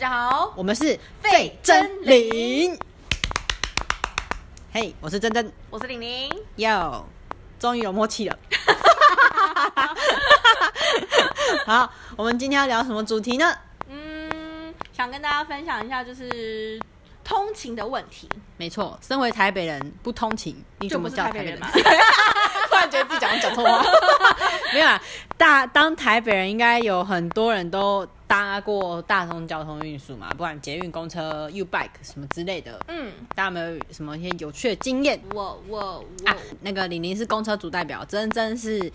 家好，我们是费真玲。嘿，我是真真，我是玲玲。哟，终于有默契了。好，我们今天要聊什么主题呢？嗯，想跟大家分享一下，就是通勤的问题。没错，身为台北人不通勤，你怎么叫台北人？嘛？突然觉得自己讲讲错话。没有啊，大当台北人应该有很多人都搭过大众交通运输嘛，不管捷运、公车、U Bike 什么之类的。嗯，大家有没有什么一些有趣的经验？我我啊我，，那个李玲是公车组代表，珍珍是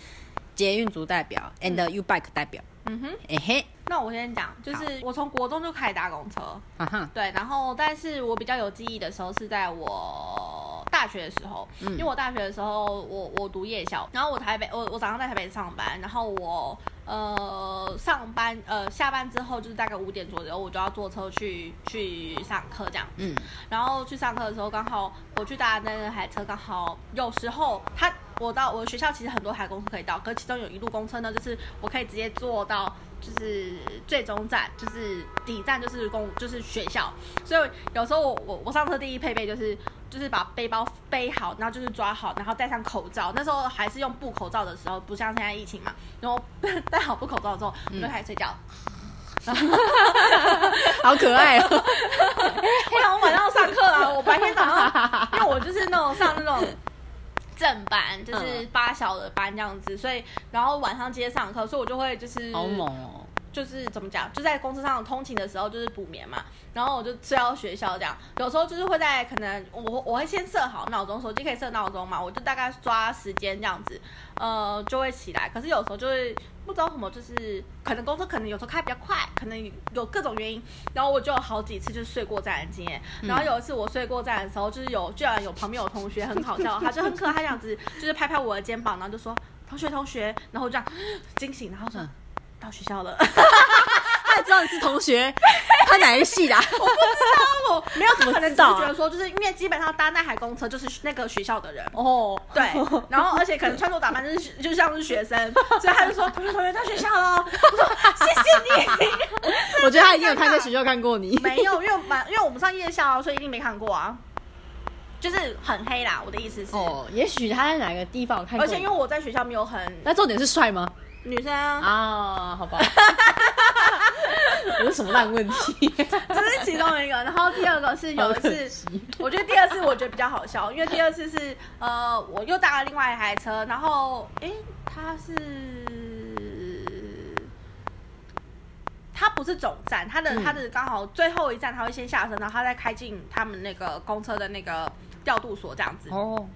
捷运组代表，and U Bike 代表。嗯哼。哎嘿，那我先讲，就是我从国中就开始搭公车，对，然后但是我比较有记忆的时候是在我大学的时候，嗯因为我大学的时候我我读夜校，然后我台北我我早上在台北上班，然后我呃上班呃下班之后就是大概五点左右，我就要坐车去去上课这样，嗯，然后去上课的时候刚好我去搭那那台车刚好有时候他我到我学校其实很多台公车可以到，可是其中有一路公车呢，就是我可以直接坐到就是最终站，就是底站就是公就是学校，所以有时候我我我上车第一配备就是就是把背包背好，然后就是抓好，然后戴上口罩。那时候还是用布口罩的时候，不像现在疫情嘛。然后 戴好布口罩之后，我就开始睡觉。好可爱哦。我想我晚上要上课啊，我白天早上，因为我就是那种上那种正班，就是八小的班这样子，所以然后晚上接上课，所以我就会就是好猛哦！就是怎么讲，就在公车上通勤的时候就是补眠嘛，然后我就睡到学校这样。有时候就是会在可能我我会先设好闹钟，手机可以设闹钟嘛，我就大概抓时间这样子，呃，就会起来。可是有时候就会不知道什么，就是可能公车可能有时候开比较快，可能有各种原因，然后我就有好几次就是睡过站的经验。然后有一次我睡过站的时候，就是有居然有旁边有同学很好笑，他就很可爱这样子，就是拍拍我的肩膀，然后就说同学同学，然后我这样 惊醒，然后说。嗯到学校了，他也知道你是同学，他哪一个系的啊？我 没有，他可能只是知道啊觉得说，就是因为基本上搭那台公车就是那个学校的人，哦，对，然后而且可能穿着打扮就是就像是学生，所以他就说同学同学到学校了，我说谢谢你，我觉得他一定有他在学校看过你。没有，因为我们因为我们上夜校啊，所以一定没看过啊，就是很黑啦，我的意思是，哦，也许他在哪个地方有看过。而且因为我在学校没有很那重点是帅吗？女生啊，啊，好吧。有什么烂问题？这是其中一个，然后第二个是有一好可次惜，我觉得第二次我觉得比较好笑，因为第二次是呃，我又搭了另外一台车，然后诶，他是他不是总站，他的嗯它的刚好最后一站，他会先下车，然后他再开进他们那个公车的那个调度所这样子。哦，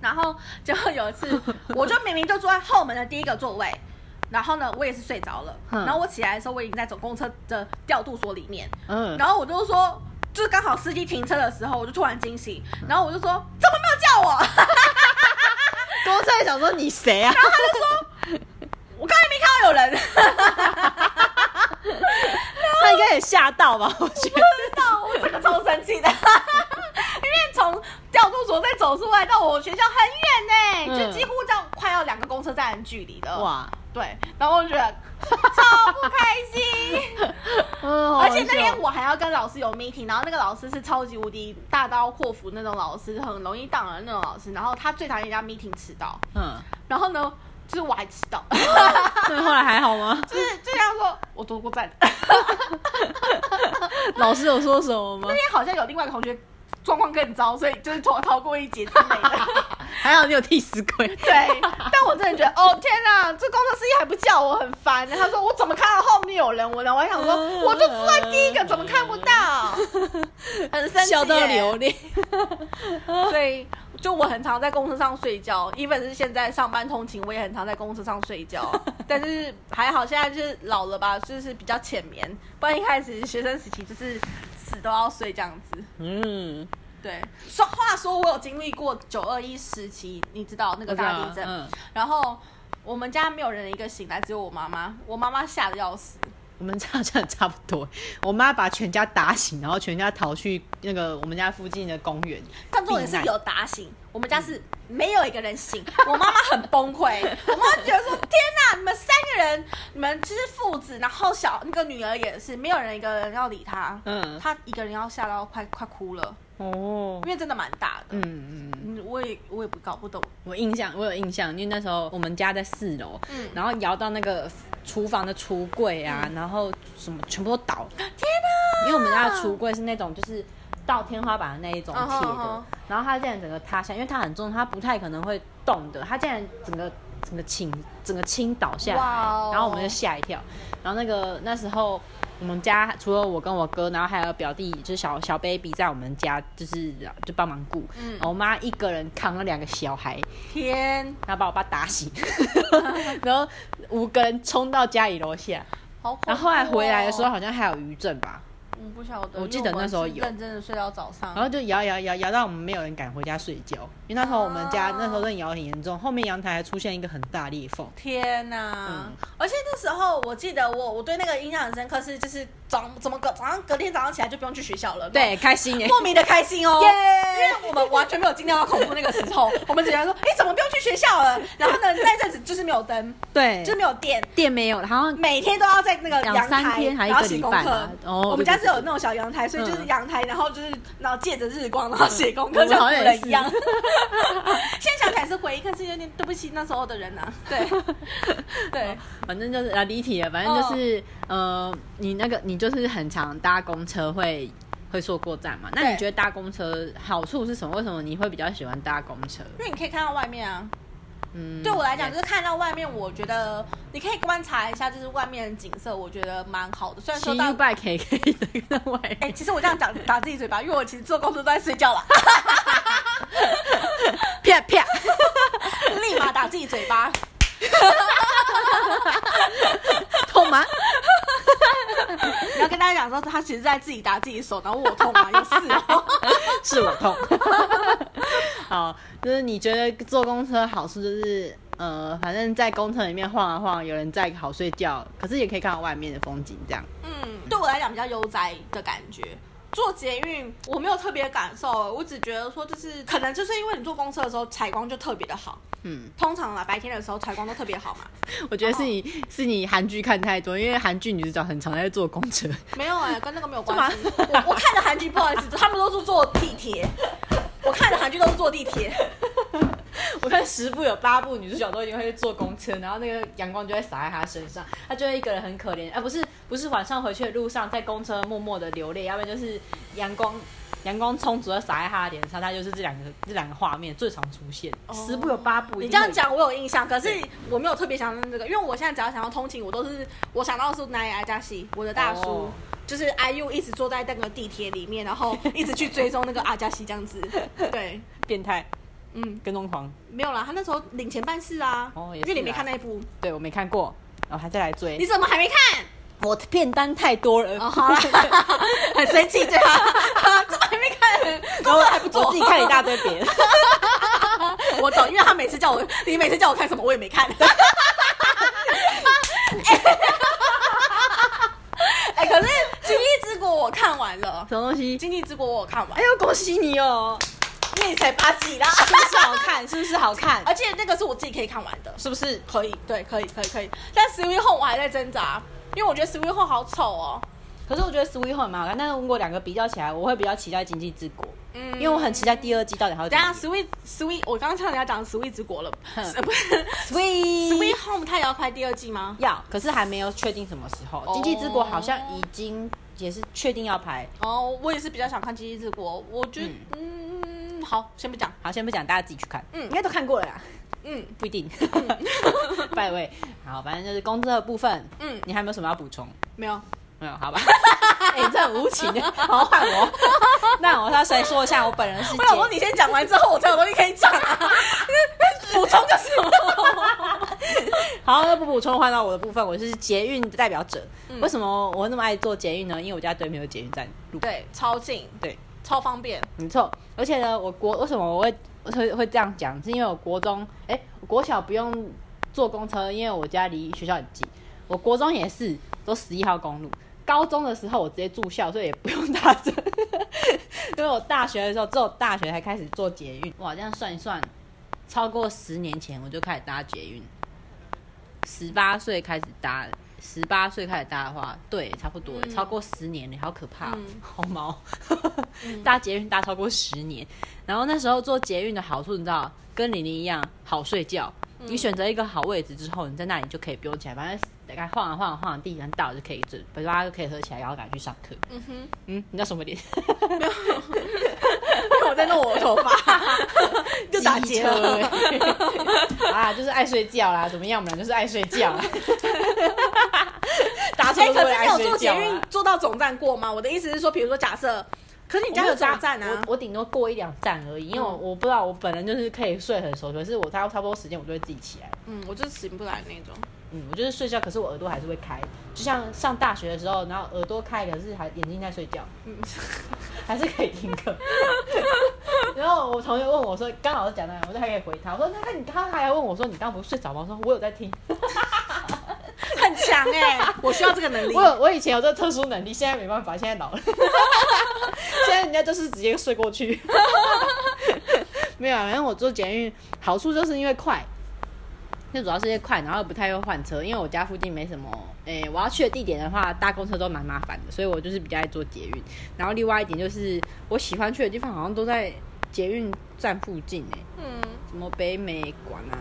然后结果有一次，我就明明就坐在后门的第一个座位，然后呢，我也是睡着了。嗯然后我起来的时候，我已经在总公车的调度所里面。嗯，然后我就说，就是刚好司机停车的时候，我就突然惊醒，然后我就说，怎么没有叫我？公车也想说你谁啊？我刚才没看到有人。他应该也吓到吧？我觉得。知道，我整个超生气的，因为从调度所再走出来到我学校很远呢，嗯就几乎要快要两个公车站的距离了。哇，对，然后我就觉得 超不开心。嗯而且那天我还要跟老师有 meeting，然后那个老师是超级无敌大刀阔斧那种老师，很容易当人那种老师。然后他最讨厌人家 meeting 迟到，嗯，然后呢，就是我还迟到，所以后来还好吗？就是就像说我躲过站。老师有说什么吗那？天好像有另外一个同学状况更糟，所以就是逃逃过一劫之类的。还好你有替死鬼。对，但我真的觉得，哦天哪，这工程师还不叫我，很烦。他说我怎么看到后面有人？我呢，我还想说，嗯我就坐在第一个，怎么看不到？很生气耶，笑到流泪。所以就我很常在公车上睡觉，even 是现在上班通勤，我也很常在公车上睡觉。但是还好，现在就是老了吧，就是比较浅眠，不然一开始学生时期就是死都要睡这样子。嗯，对，说话说，我有经历过九二一时期，你知道那个大地震，嗯，然后我们家没有人一个醒来，只有我妈妈，我妈妈吓得要死。我们家好像差不多。我妈把全家打醒，然后全家逃去那个我们家附近的公园。但重点是有打醒，我们家是没有一个人醒，我妈妈很崩溃，我妈觉得说天哪，你们三个人，你们就是父子，然后小那个女儿也是，没有人一个人要理她，嗯。她一个人要吓到快快哭了，哦。因，为真的蛮大的，嗯嗯，嗯，我也我也不搞不懂，我印象我有印象，因为那时候我们家在四楼，嗯。然后摇到那个厨房的橱柜啊，然后什么全部都倒，天哪，因为我们家的橱柜是那种就是到天花板的那一种铁的哼，然后它竟然整个塌下，因为它很重，它不太可能会动的，它竟然整个整个倾整个倾倒下来，哦。然后我们就吓一跳。然后那个那时候我们家除了我跟我哥，然后还有表弟，就是小小 baby 在我们家，就是就帮忙顾。嗯我妈一个人扛了两个小孩，天，然后把我爸打醒，然后五个人冲到家里楼下。然后后来回来的时候，好像还有余震吧。我不晓得，我记得那时候有认真的睡到早上，然后就摇摇摇摇到我们没有人敢回家睡觉，因为那时候我们家、啊那时候真的摇很严重，后面阳台还出现一个很大裂缝。天呐！嗯而且那时候我记得我我对那个印象很深刻，是就是早怎么隔早上隔天早上起来就不用去学校了，对，开心耶！莫名的开心哦，耶。因为我们完全没有经历到恐怖那个时候，我们只能说，哎，怎么不用去学校了？然后呢，那阵子就是没有灯，对。就是没有电。电没有，然后每天都要在那个阳台，然后个礼拜写功课。哦我们家是有那种小阳台，所以就是嗯阳台，然后就是然后借着日光，然后写功课，像古人一样。现在想起来是回忆，可是有点对不起那时候的人呐、对。对，反正就是啊离题了，反正就是、呃，你那个你就是很常搭公车会会坐过站嘛？那你觉得搭公车好处是什么？为什么你会比较喜欢搭公车？因为你可以看到外面啊。嗯，对我来讲，就是看到外面，我觉得你可以观察一下，就是外面的景色，我觉得蛮好的。虽然骑说 U 到 bike 也可以的在外面。哎、其实我这样讲打自己嘴巴，因为我其实坐公车都在睡觉了，啪啪，立马打自己嘴巴。痛吗？你要跟大家讲说，他其实在自己打自己手，然后我痛吗？有事哦。是我痛。好，就是你觉得坐公车好处就是，呃，反正在公车里面晃啊晃，有人在好睡觉，可是也可以看到外面的风景，这样。嗯，对我来讲比较悠哉的感觉。坐捷运我没有特别感受，我只觉得说就是可能就是因为你坐公车的时候采光就特别的好，嗯，通常啦白天的时候采光都特别好嘛。我觉得是你是你韩剧看太多，因为韩剧女主角很常在坐公车。没有哎、跟那个没有关系。我我看的韩剧不好意思，他们都是坐地铁，我看的韩剧都是坐地铁。我看十部有八部女主角都一定会坐公车，然后那个阳光就会洒在她身上，她就会一个人很可怜，啊、不是不是晚上回去的路上在公车默默的流泪，要不然就是阳光阳光充足的洒在他的脸上，他就是这两个这两个画面最常出现，十部有八部。你这样讲我有印象，可是我没有特别想到这个，因为我现在只要想要通勤，我都是我想到的是奈阿加西，我的大叔。哦就是 IU 一直坐在那个地铁里面，然后一直去追踪那个阿加西这样子。对，变态嗯，跟踪狂，没有啦，他那时候领钱办事啊。哦也是因为你没啦看那一部，对我没看过，然后还再来追你，怎么还没看？我的片单太多了。哦，好啦，很生气对他，怎么还没看？然后还不做我自己看一大堆别的，我懂，因为他每次叫我，你每次叫我看什么，我也没看。哎、可是《经济之国》我看完了，什么东西《经济之国》我有看完哎，呦，恭喜你哦！因为你才八集啦，是不是好看？是不是好看？而且那个是我自己可以看完的，是不是？可以，对，可以，可以，可以。但《Sweet Home》我还在挣扎，因为我觉得《Sweet Home》好丑哦。可是我觉得《Sweet Home》蛮好看，但是如果两个比较起来，我会比较期待《经济之国》，嗯因为我很期待第二季到底还会怎样。，Sweet Sweet，我刚刚听人家讲 Sweet 之国了，不是 Sweet Sweet Home，它也要拍第二季吗？要，可是还没有确定什么时候。哦经济之国》好像已经也是确定要拍。哦，我也是比较想看《经济之国》，我觉得，嗯，好，先不讲，好，先不讲，大家自己去看。嗯应该都看过了啦，嗯不一定。拜位，好，反正就是工资的部分，嗯，你还有没有什么要补充？没有，没有，好吧。哎、你这很无情，好换我。那我要先说一下，我本人是我想你先讲完之后，我才有东西可以讲啊。补充个什么？好，那不补充换到我的部分，我是捷运的代表者。嗯为什么我那么爱坐捷运呢？因为我家对面有捷运站路。对，超近，对，超方便。没错。而且呢，我国为什么我会会会这样讲？是因为我国中，哎、我国小不用坐公车，因为我家离学校很近。我国中也是，都十一号公路。高中的时候我直接住校，所以也不用搭车。因为我大学的时候，只有大学才开始坐捷运。哇，这样算一算，超过十年前我就开始搭捷运，十八岁开始搭，十八岁开始搭的话，对，差不多，超过十年了，好可怕哦，嗯好毛。搭捷运搭超过十年，然后那时候做捷运的好处，你知道，跟玲玲一样，好睡觉。你选择一个好位置之后，你在那里就可以不用起来，反正大概晃啊晃啊晃啊，地方到了就可以就嘴巴就可以合起来，然后赶去上课。嗯哼，嗯，你叫什么脸？因为 我在弄我的头发，就打结了。啊，就是爱睡觉啦，怎么样？我们俩就是爱睡觉啦。可是你有坐捷运啦。坐到总站过吗？我的意思是说，比如说假设，可是你家有总站啊我，我顶多过一两站而已，因为我嗯我不知道，我本人就是可以睡很熟，可是我差差不多时间我就会自己起来。嗯，我就是醒不来那种。嗯，我就是睡觉，可是我耳朵还是会开，就像上大学的时候，然后耳朵开，可是还眼睛在睡觉，嗯，还是可以听课。然后我同学问我说，刚老师讲的，我就还可以回他，我说那那你刚刚还问我说你刚刚不是睡着吗？我说我有在听，很强哎、我需要这个能力。我我以前有这个特殊能力，现在没办法，现在老了，现在人家就是直接睡过去。没有啊，反正我坐捷运好处就是因为快，最主要是因为快，然后不太会换车，因为我家附近没什么，诶、我要去的地点的话，搭公车都蛮麻烦的，所以我就是比较爱坐捷运。然后另外一点就是我喜欢去的地方好像都在捷运站附近诶、嗯，什么北美馆啊、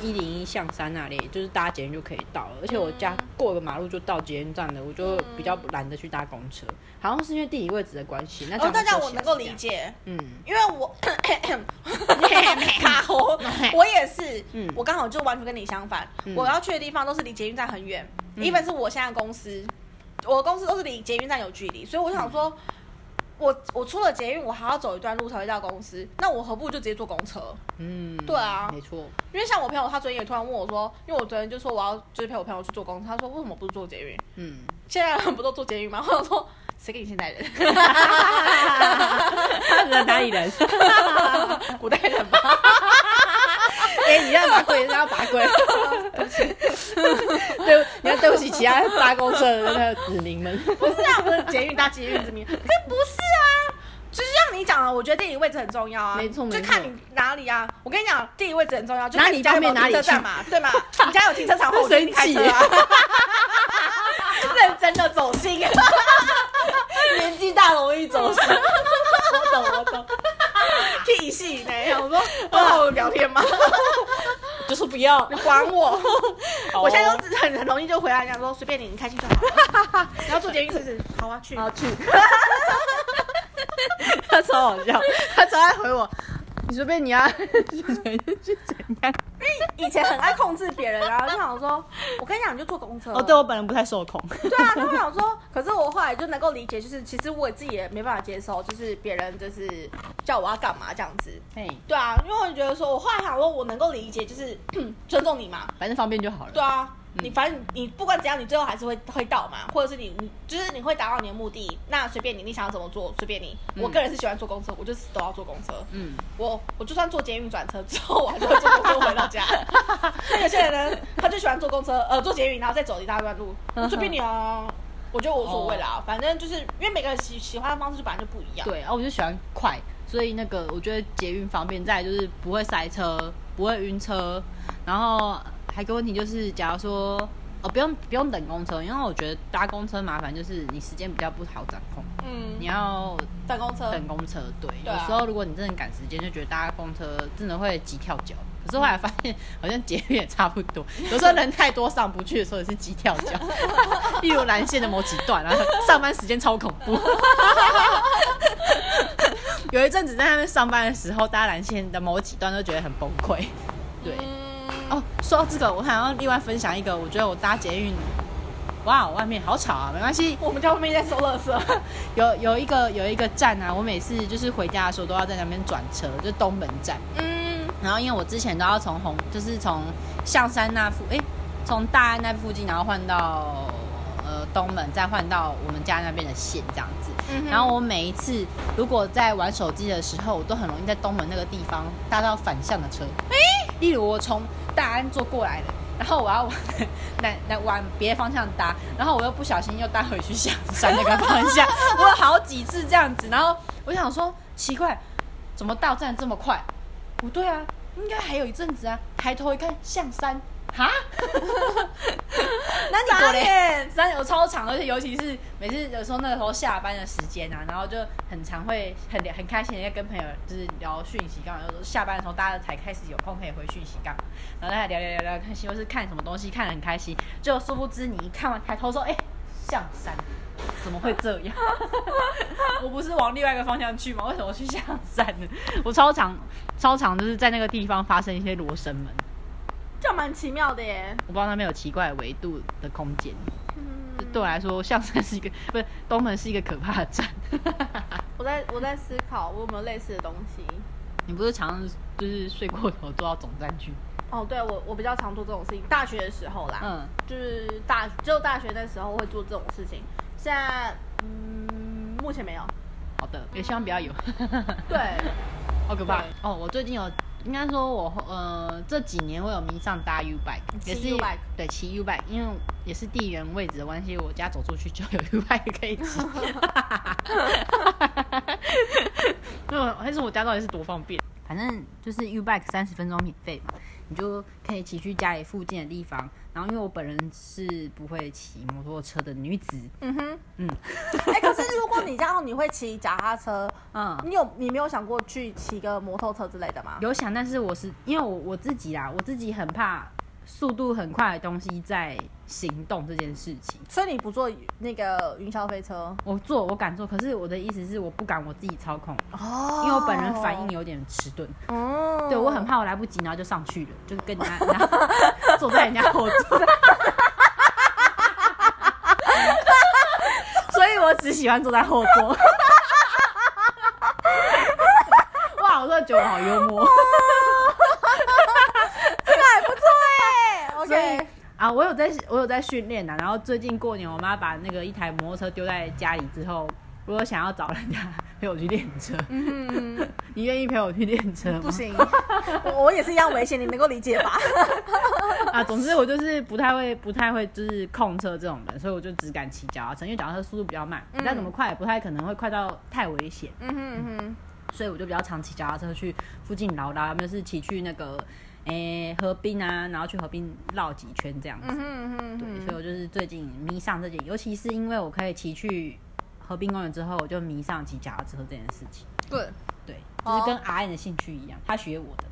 一零一象山那里，就是搭捷运就可以到了。而且我家过个马路就到捷运站了，我就比较懒得去搭公车。好像是因为地理位置的关系。那哦，大家我能够理。解，嗯，因为我 卡喉，我也是，嗯我刚好就完全跟你相反，嗯我要去的地方都是离捷运站很远，一本是我现在公司，我的公司都是离捷运站有距离，所以我想说。我我出了捷运，我还要走一段路才会到公司，那我何不就直接坐公车？嗯，对啊没错。因为像我朋友，他昨天也突然问我说，因为我昨天就说我要就是陪我朋友去坐公车，他说为什么不是坐捷运？嗯，现在人不都坐捷运吗？我想说谁给你现代人？人哪里人？古代人吧？哎、你要拔鬼，你要拔鬼。对，你要对不起其他搭公车的那个子民们。不是啊，不是捷运搭捷运子民，可不是你讲了，我觉得地理位置很重要啊，没错没错就看你哪里啊。我跟你讲，地理位置很重要，就看你家有没有哪里停车站嘛，对嘛？你家有停车场，或者 你开车啊。认真的走心，年纪大容易走心。我懂，我懂。屁戏呢？我说我我聊天吗？就是不要你。管我！我现在都只很很容易就回来讲说随便你，你开心就好了。然后做捷运试试，好啊，去。好去。他超好笑，他超爱回我。你随便你啊。以前很爱控制别人啊，就想说，我跟你讲，你就坐公车。哦，对我本人不太受控。对啊，他会想说，可是我后来就能够理解，就是其实我自己也没办法接受，就是别人就是叫我要干嘛这样子。嘿，对啊，因为我觉得说，我后来想说，我能够理解，就是 尊重你嘛。反正方便就好了。对啊，你反正你不管怎样，你最后还是会会到嘛，或者是你你就是你会达到你的目的，那随便你，你想要怎么做随便你。我个人是喜欢坐公车，我就死都要坐公车。嗯，我我就算坐捷运转车之后，我还是会坐公车回到家。那有些人呢，他就喜欢坐公车，呃，坐捷运，然后再走一大段路，嗯随便你啊。我觉得无所谓啦，反正就是因为每个人喜喜欢的方式就本来就不一样。对，然啊，我就喜欢快，所以那个我觉得捷运方便，再就是不会塞车，不会晕车，然后还有一个问题就是，假如说哦不用不用等公车，因为我觉得搭公车麻烦，就是你时间比较不好掌控，嗯，你要等公车，等公车，对，对啊。有时候如果你真的赶时间，就觉得搭公车真的会急跳脚。可是后来发现，好像捷运也差不多。有时候人太多上不去的时候也是急跳脚，例如蓝线的某几段，啊上班时间超恐怖。有一阵子在那边上班的时候，搭蓝线的某几段都觉得很崩溃。对，嗯，哦，说到这个，我还要另外分享一个，我觉得我搭捷运，哇，外面好吵啊，没关系，我们家外面在收垃圾。有有一个有一个站啊，我每次就是回家的时候都要在那边转车，就东门站。嗯，然后因为我之前都要从红，就是从象山那附，哎，从大安那附近，然后换到呃东门，再换到我们家那边的线这样子。嗯然后我每一次如果在玩手机的时候，我都很容易在东门那个地方搭到反向的车。例如我从大安坐过来的，然后我要往 那那往别的方向搭，然后我又不小心又搭回去象山那个方向，我有好几次这样子。然后我想说，奇怪，怎么到站这么快？不对啊，应该还有一阵子啊。抬头一看，象山，哈，那你傻过嘞？眼，山有超长，而且尤其是每次有时候那个时候下班的时间啊，然后就很常会很很开心的在跟朋友就是聊讯息，干嘛？有时候下班的时候大家才开始有空可以回讯息干嘛？然后大家聊聊聊聊开心，或是看什么东西看得很开心，就殊不知你一看完抬头说，哎、象山。怎么会这样？我不是往另外一个方向去吗？为什么去象山呢？我超常超常就是在那个地方发生一些罗生门，这样蛮奇妙的耶。我不知道那边有奇怪的维度的空间。嗯，对我来说，象山是一个不是东门是一个可怕的站。我在我在思考我有没有类似的东西。你不是常常就是睡过头坐到总站去？哦，对我我比较常做这种事情，大学的时候啦，嗯，就是大只有大学那时候会做这种事情，现在嗯目前没有。好的，也希望不要有。对，好可怕哦！我最近有，应该说我呃这几年我有迷上搭 U bike，也是 U bike 对骑 U bike，因为也是地缘位置的关系，我家走出去就有 U bike 可以骑。那还是我家到底是多方便？反正就是 U bike 三十分钟免费嘛，你就可以骑去家里附近的地方。然后因为我本人是不会骑摩托车的女子，嗯哼，嗯。哎、可是如果你这样，你会骑脚踏车，嗯，你有你没有想过去骑个摩托车之类的吗？有想，但是我是因为我我自己啦，我自己很怕速度很快的东西在行动这件事情。所以你不坐那个云霄飞车我坐我敢坐，可是我的意思是我不敢我自己操控，哦因为我本人反应有点迟钝。哦，对我很怕我来不及，然后就上去了，就是跟人家 然后坐在人家后座。所以我只喜欢坐在后座。哇，我真的觉得我好幽默。这个还不错哎所以，OK，啊，我有在我有在训练呐，然后最近过年，我妈把那个一台摩托车丢在家里之后，如果想要找人家陪我去练车。嗯，你愿意陪我去练车吗？不行，我我也是一样危险，你能够理解吧？啊，总之我就是不太会，不太会就是控车这种人，所以我就只敢骑脚踏车，因为脚踏车速度比较慢，你再怎么快也不太可能会快到太危险，嗯哼嗯哼，所以我就比较常骑脚踏车去附近绕绕，要么就是骑去那个诶、河滨啊，然后去河滨绕几圈这样子。对，所以我就是最近迷上这件，尤其是因为我可以骑去河滨公园之后，我就迷上骑脚踏车这件事情。对，对，就是哦跟阿燕的兴趣一样，他学我的。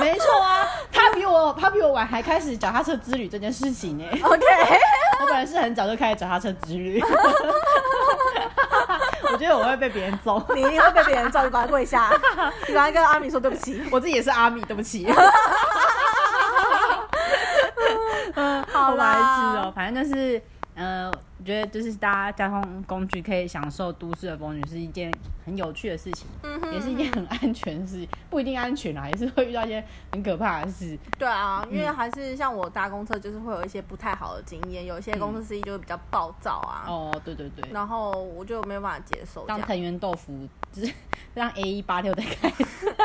没错啊，他比我他比我晚还开始脚踏车之旅这件事情呢。OK，我本来是很早就开始脚踏车之旅，我觉得我会被别人揍。你一定会被别人揍，你赶快跪下，你赶快跟阿米说对不起。我自己也是阿米，对不起。嗯，好白痴哦，反正就是，呃，我觉得就是大家交通工具可以享受都市的风景，是一件很有趣的事情，嗯哼也是一件很安全的事情，不一定安全啊，也是会遇到一些很可怕的事。对啊，因为还是像我搭公车，就是会有一些不太好的经验，有一些公车司机就会比较暴躁啊，哦，对对对，然后我就没有办法接受。当藤原豆腐就是 让 A 一八六在开，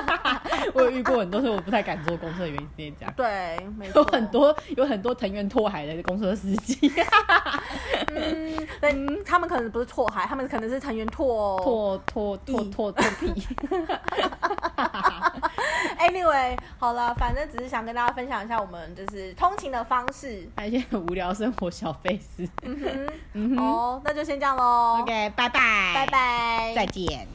我有遇过很多，所以我不太敢坐公车的原因这样。对，没错，有很多有很多藤原拓海的公车司机，嗯，对，他们可能不是拓海，他们可能是藤原拓拓拓拓翼拓拓屁。Anyway，好了，反正只是想跟大家分享一下我们就是通勤的方式。还有一些很无聊生活小费事。嗯哼，嗯哼哦，那就先这样喽。OK，拜拜，拜，拜，再见。